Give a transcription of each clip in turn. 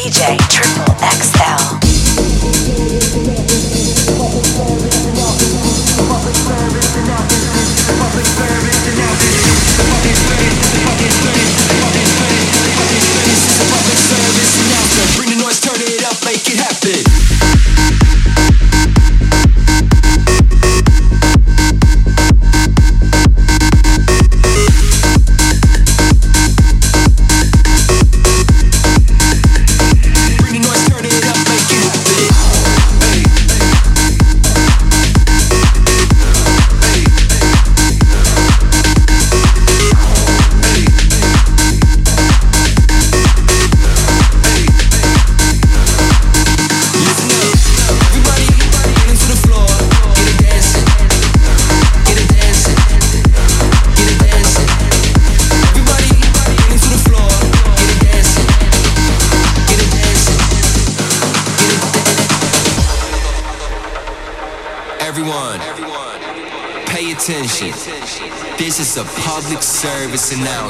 DJ Triple XL.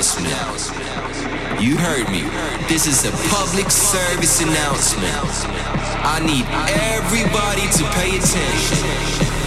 Announcement. You heard me. This is a public service announcement. I need everybody to pay attention.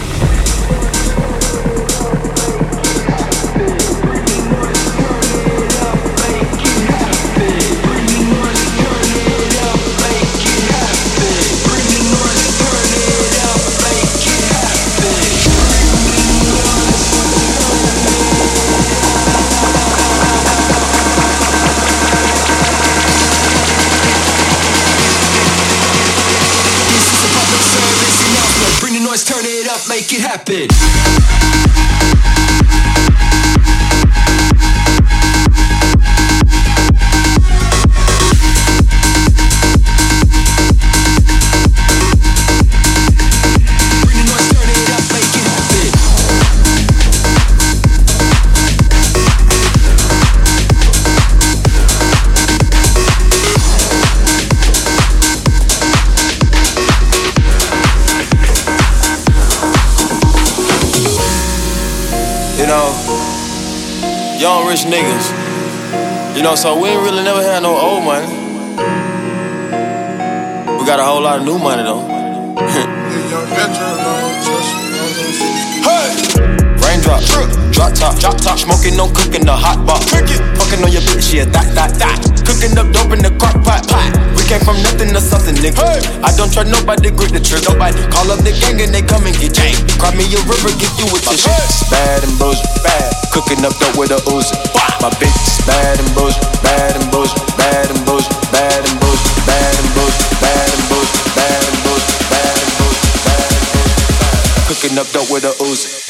Turn it up, make it happen. Young rich niggas. You know, so we ain't really never had no old money. We got a whole lot of new money though. hey! Raindrop, drop top, drop top, smoking on cooking the hot box. Fucking on your bitch, yeah, that, that, that. Cooking up dope in the crock pot, pot. We came from nothing to something, nigga. Hey. I don't try nobody, grip the trigger. Nobody call up the gang and they come and get gang. Cry me a river, give you with a tissue. Bad and bullshit, bad. Cooking up dope with a Uzi. My bitch is bad and bullshit, bad and bullshit, bad and bullshit, bad and bullshit, bad and bullshit, bad and bullshit, bad and bullshit, bad and bullshit, bad and. Cooking up dope with a Uzi.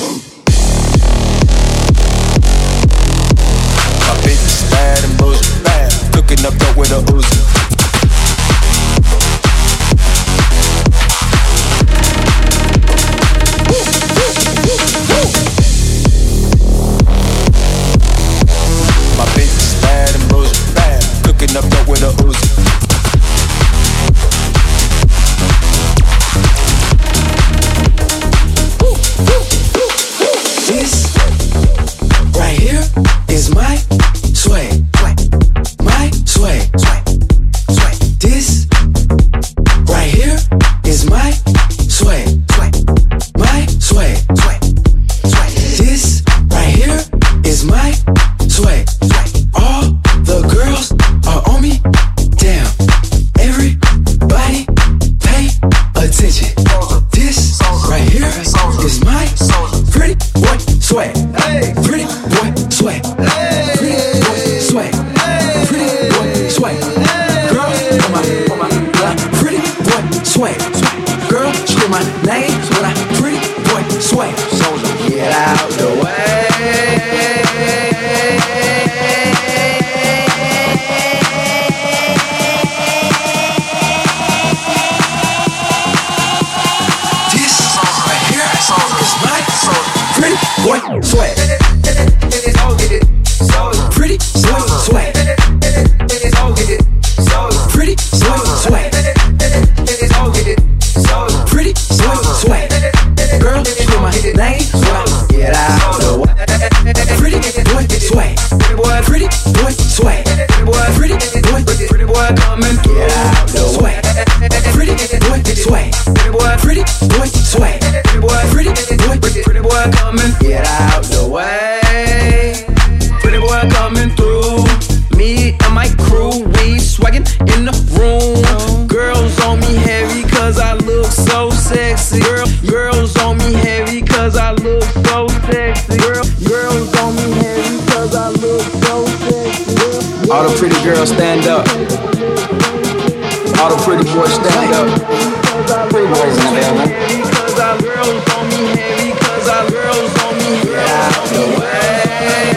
All the pretty boys stand up. Pretty boys in the building. Cause our girls on me heavy, cause our girls on me Get out the way.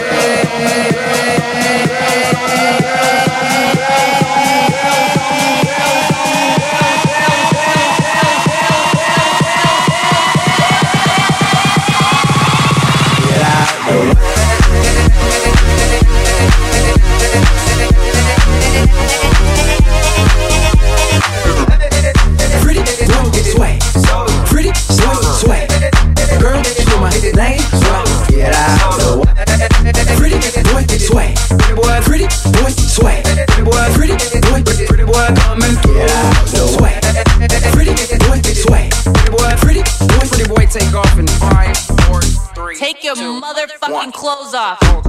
Motherfucking clothes off.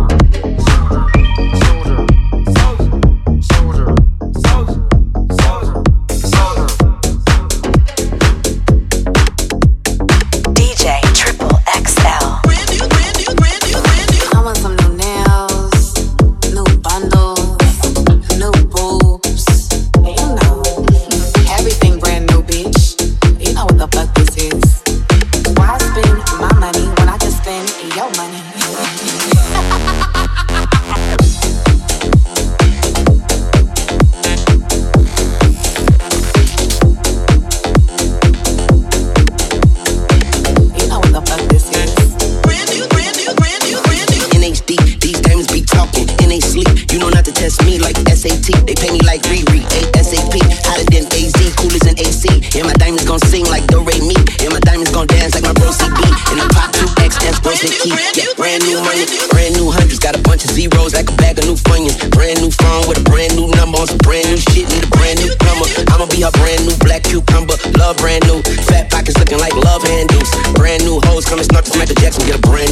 Rich and keep, brand new money, brand new hundreds, got a bunch of zeros like a bag of new funyuns. Brand new phone with a brand new number on some brand new shit in the brand new plumber. I'ma be a brand new black cucumber, love brand new. Fat pockets looking like love handles. Brand new hoes coming snort to Michael Jackson, get a brand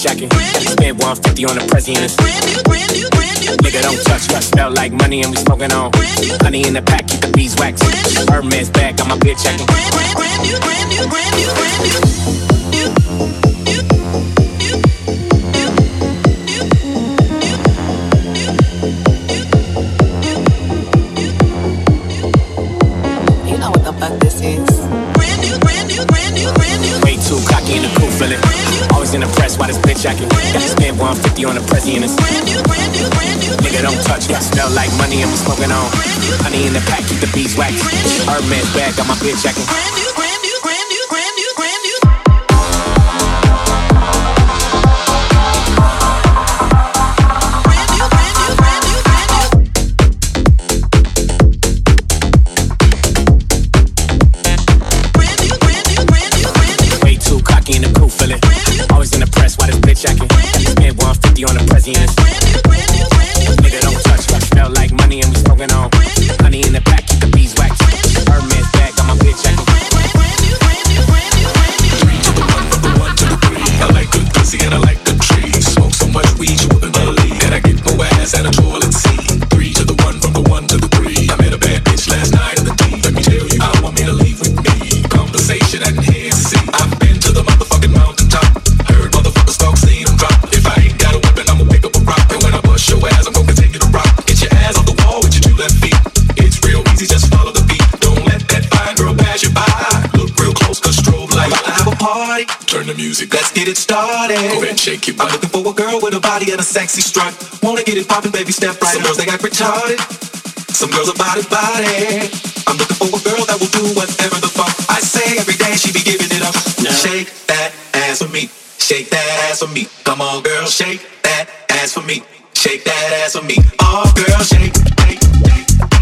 jacking. Spent 150 on the president. Nigga, don't touch, touch. Smell like money and we smoking on. Honey in the pack, keep the beeswax. Hermes bag, got my bitch checking. Brand new, brand new, brand new, brand You why this bitch acting? Got to spend 150 on the president. Nigga, don't touch me. I smell like money and we smoking on. Honey in the pack, keep the beeswax. Hermes bag, got my bitch acting. Shake it. I'm looking for a girl with a body and a sexy strut. Wanna get it poppin', baby, step right. Some girls they got retarded. Some girls are body body. I'm looking for a girl that will do whatever the fuck I say every day. She be giving it up. Shake that ass for me. Shake that ass for me. Come on, girl, shake that ass for me. Shake that ass for me. Oh, girl, shake. Shake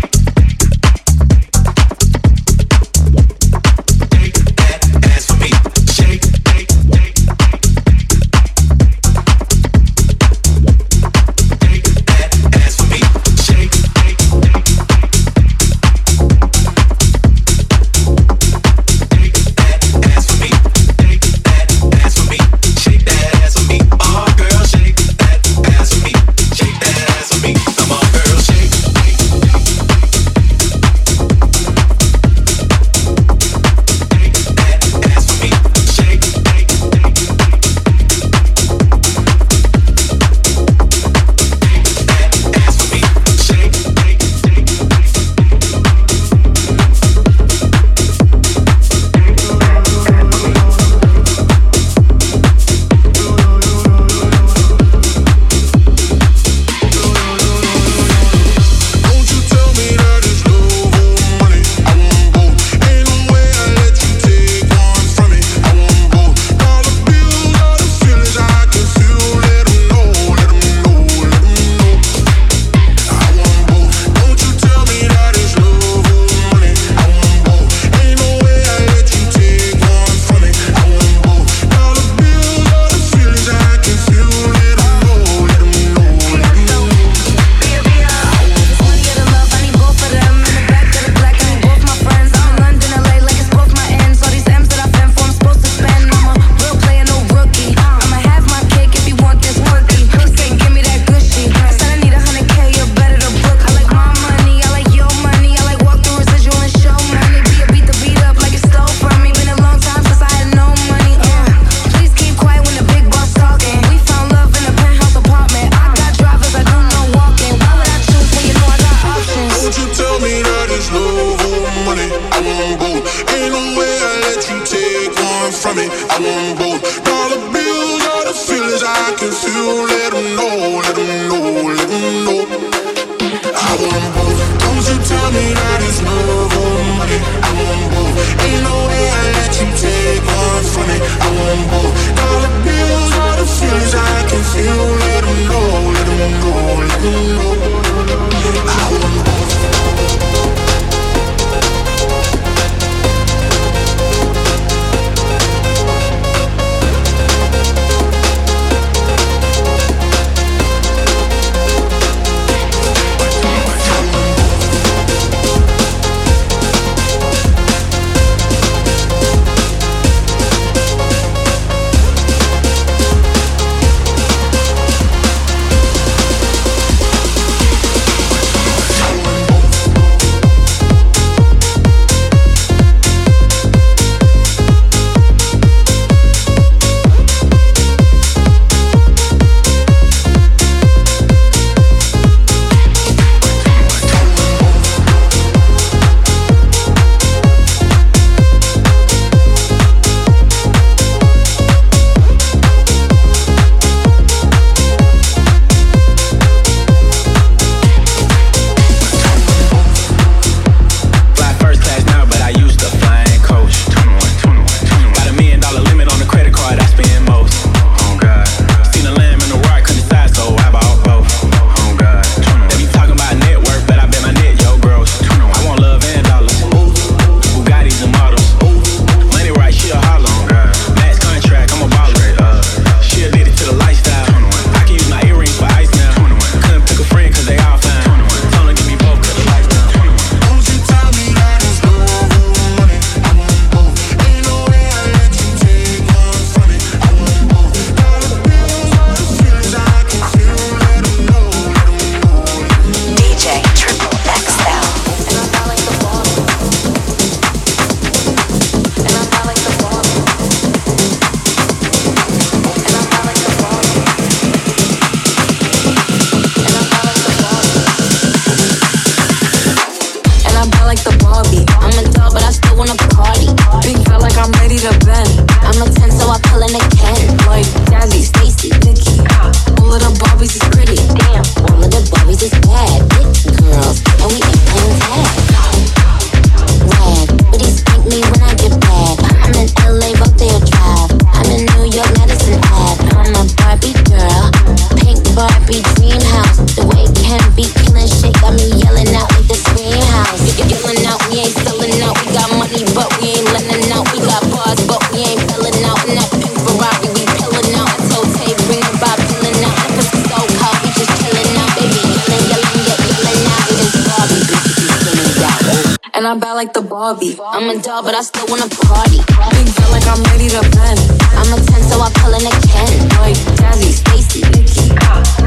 like the Barbie. I'm a doll, but I still wanna party. Big feel like I'm ready to bend. I'm a 10, so I pull in a Ken. Like Jazzy, Stacy, Nikki.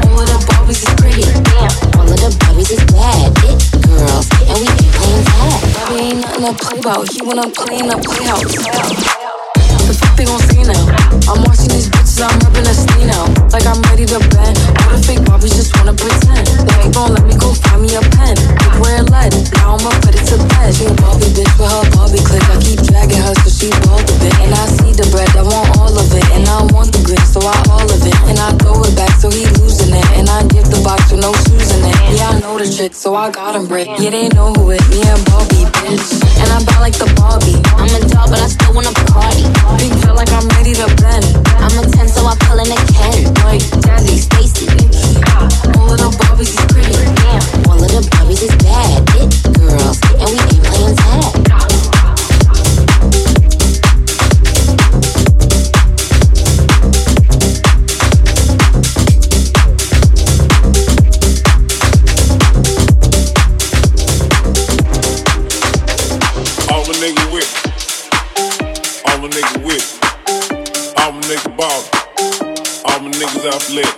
All of the Barbies is pretty. Damn, all of the Barbies is bad. It girls, and we ain't playing tag. Barbie ain't nothing to play about. He wanna play in the playhouse. The fuck they gon' see now? I'm watching these bitches, I'm rubbing a snee now. Like I'm ready to bend. All the fake Barbies just wanna pretend. They ain't gon' let me go find me a pen. Look where it. Now I'ma put it to bed. She a Barbie bitch with her Barbie click. I keep dragging her so she bald a bit. And I see the bread, I want all of it. And I want the green, so I all of it. And I throw it back so he losing it. And I give the box with no shoes in it. Yeah, I know the trick, so I got him brick. Yeah, they know who it. Me and Barbie, bitch. And I bad like the Barbie. I'm a doll, but I still wanna party. Big feel like I'm ready to I'm a 10, so I pull in a Ken. Of the is pretty. Damn, of the is bad. It girls, and we ain't playing tag. All the niggas athletic.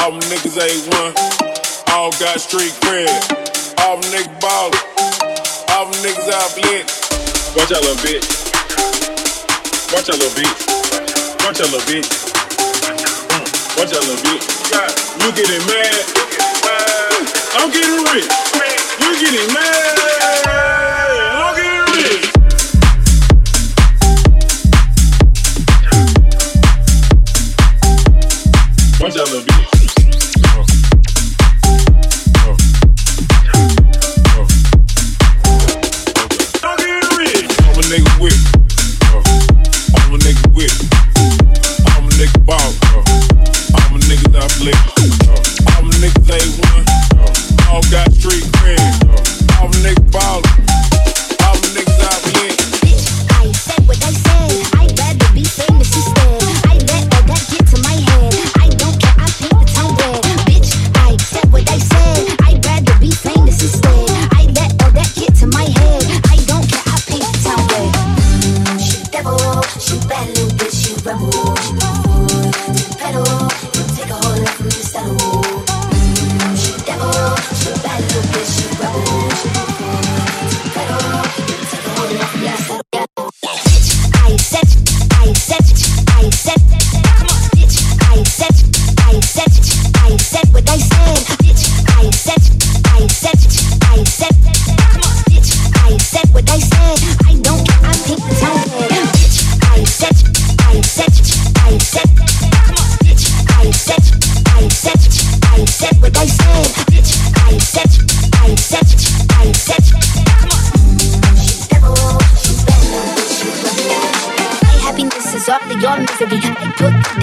All the niggas A1. All got street cred. All the niggas ballin'. All the niggas athletic. Watch out, little bitch. Watch out, little bitch. Watch out, little bitch. Mm. Watch out, little bitch. You getting mad? I'm getting rich. You getting mad?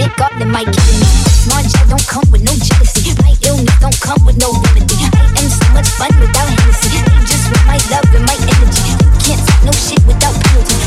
pick up, they might kill me. Smart jack don't come with no jealousy. My illness don't come with no remedy. I am so much fun without Hennessy. Just with my love and my energy. You can't take no shit without penalty.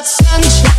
I've sunshine.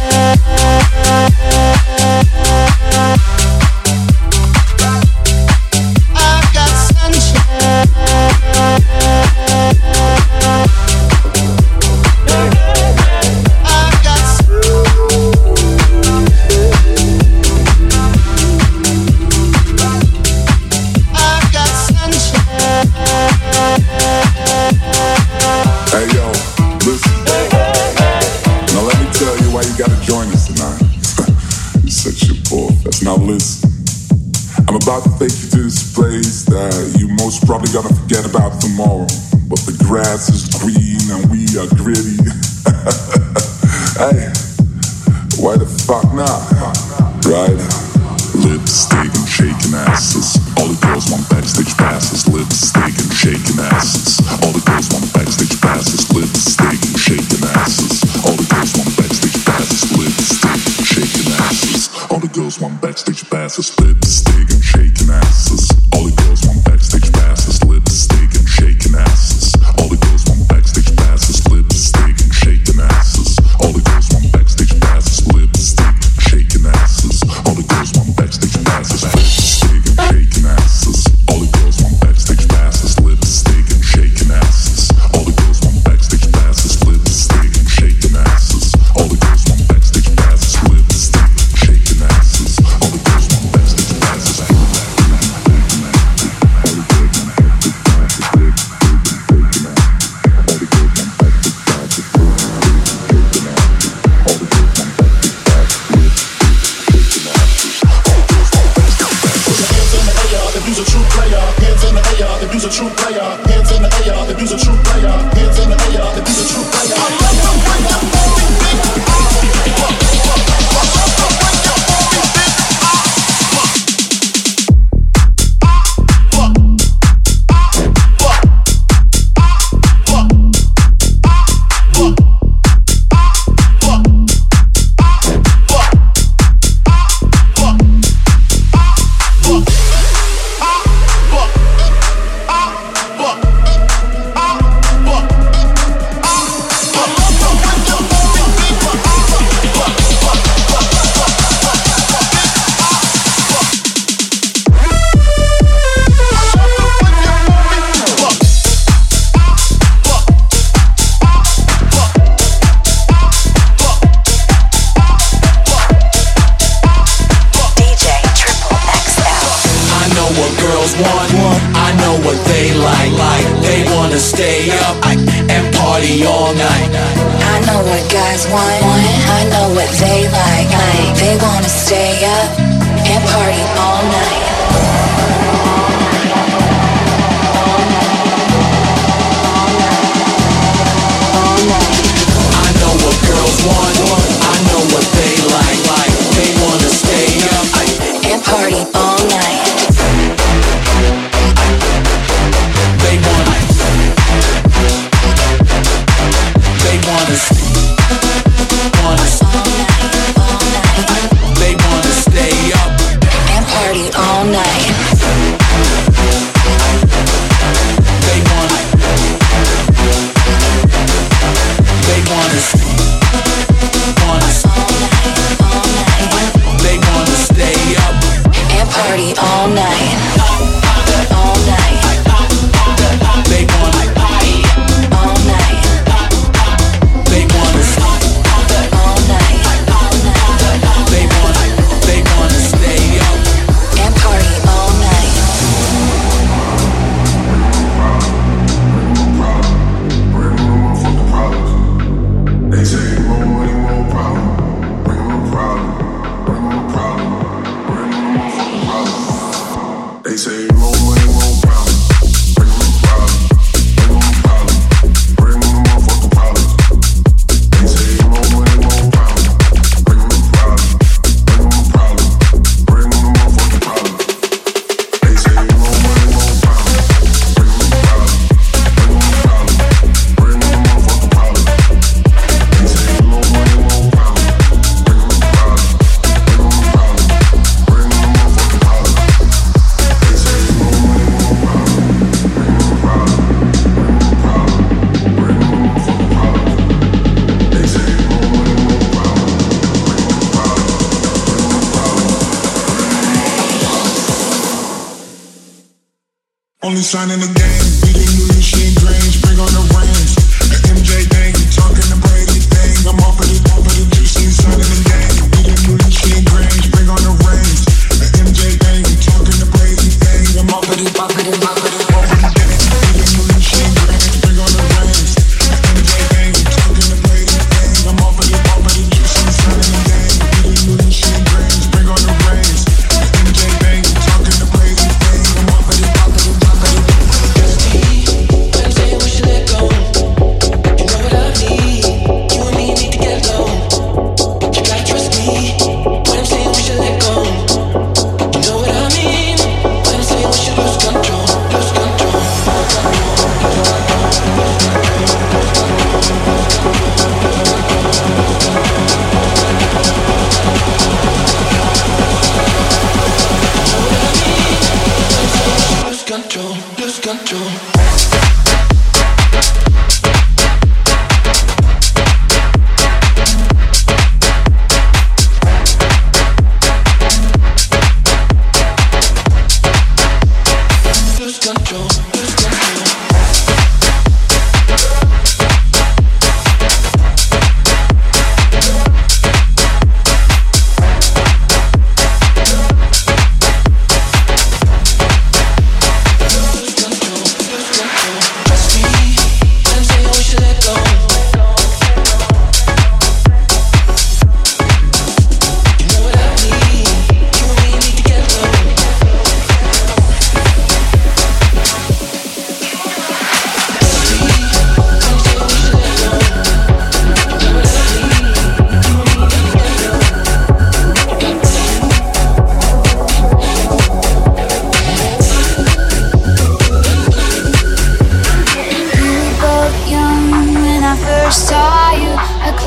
all night.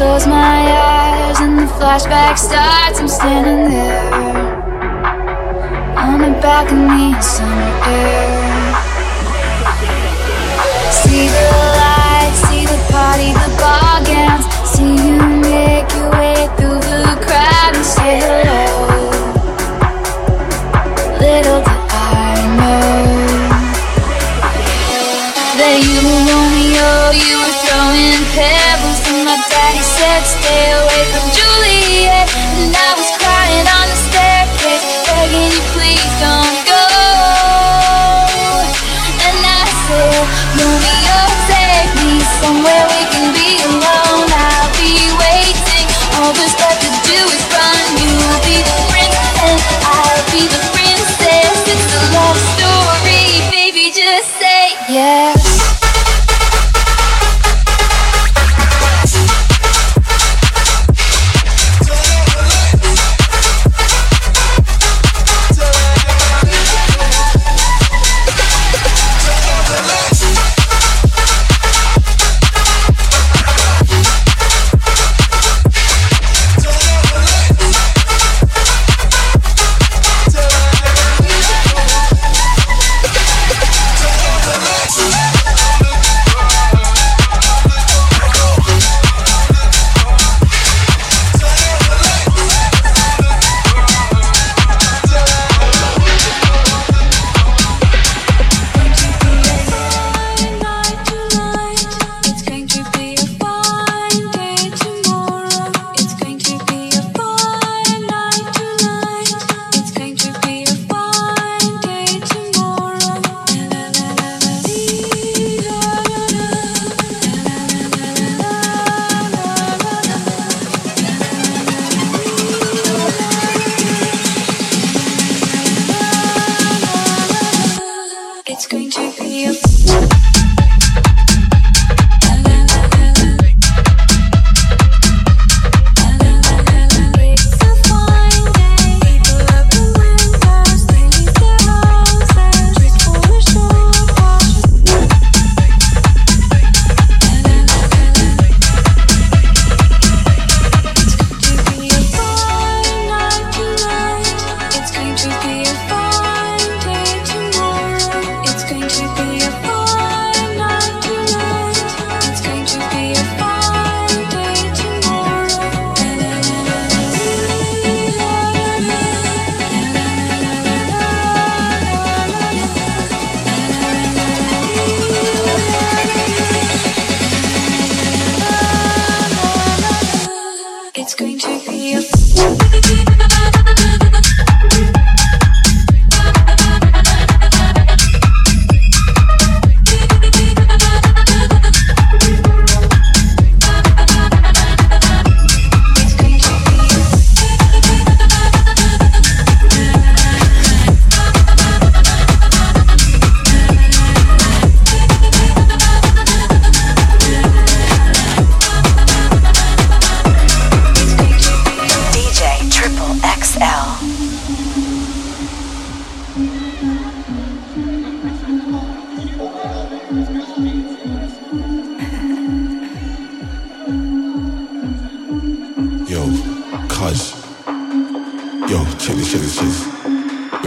close my eyes and the flashback starts. I'm standing there on the balcony in summer air. See the lights, see the party, the ball gowns. See you make your way through the crowd and say hello.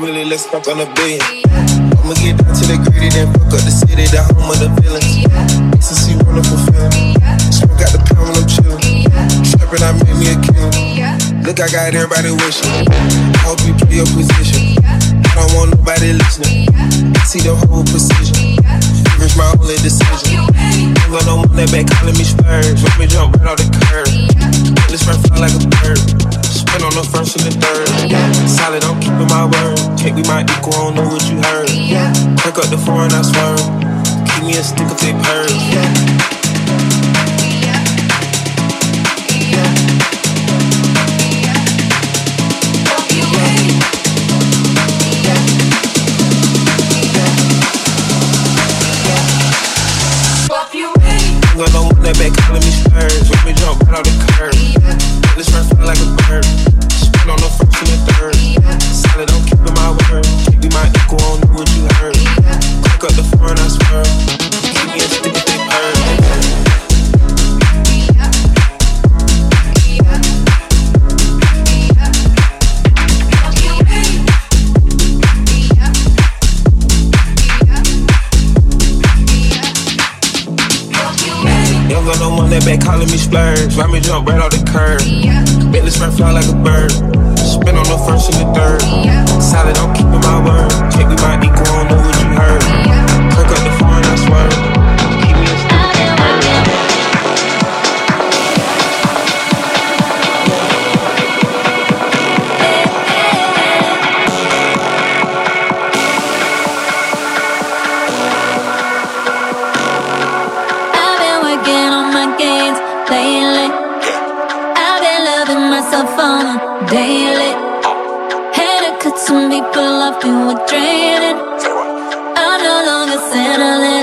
Really, let's fuck on a billion. I'ma get down to the gritty, then fuck up the city, the home of the villains. It's a see wonderful feeling. Smoke out the pound when I'm chillin'. Trappin', I made me a killer. Look, I got everybody wishing. I hope you play your position. I don't want nobody listening. I see the whole precision. It's my only decision. Ain't got no one that back calling me spurs. Let me jump right off the curb. This run fly like a bird. Spin on the first and the third. Solid, I'm keeping my word. Can't be my equal, I don't know what you heard. Crank up the foreign, I swerve. Keep me a stick if they purge. Splurge. Let me jump right off the curb. Bentley run fly like a bird. Spin on the first and the third. Solid, I'm keeping my word. Can't be my equal, I know what you heard. Crank up the foreign, I swear. Keep lately. I've been loving myself on a daily. Had to cut some people off who were draining. I'm no longer settling,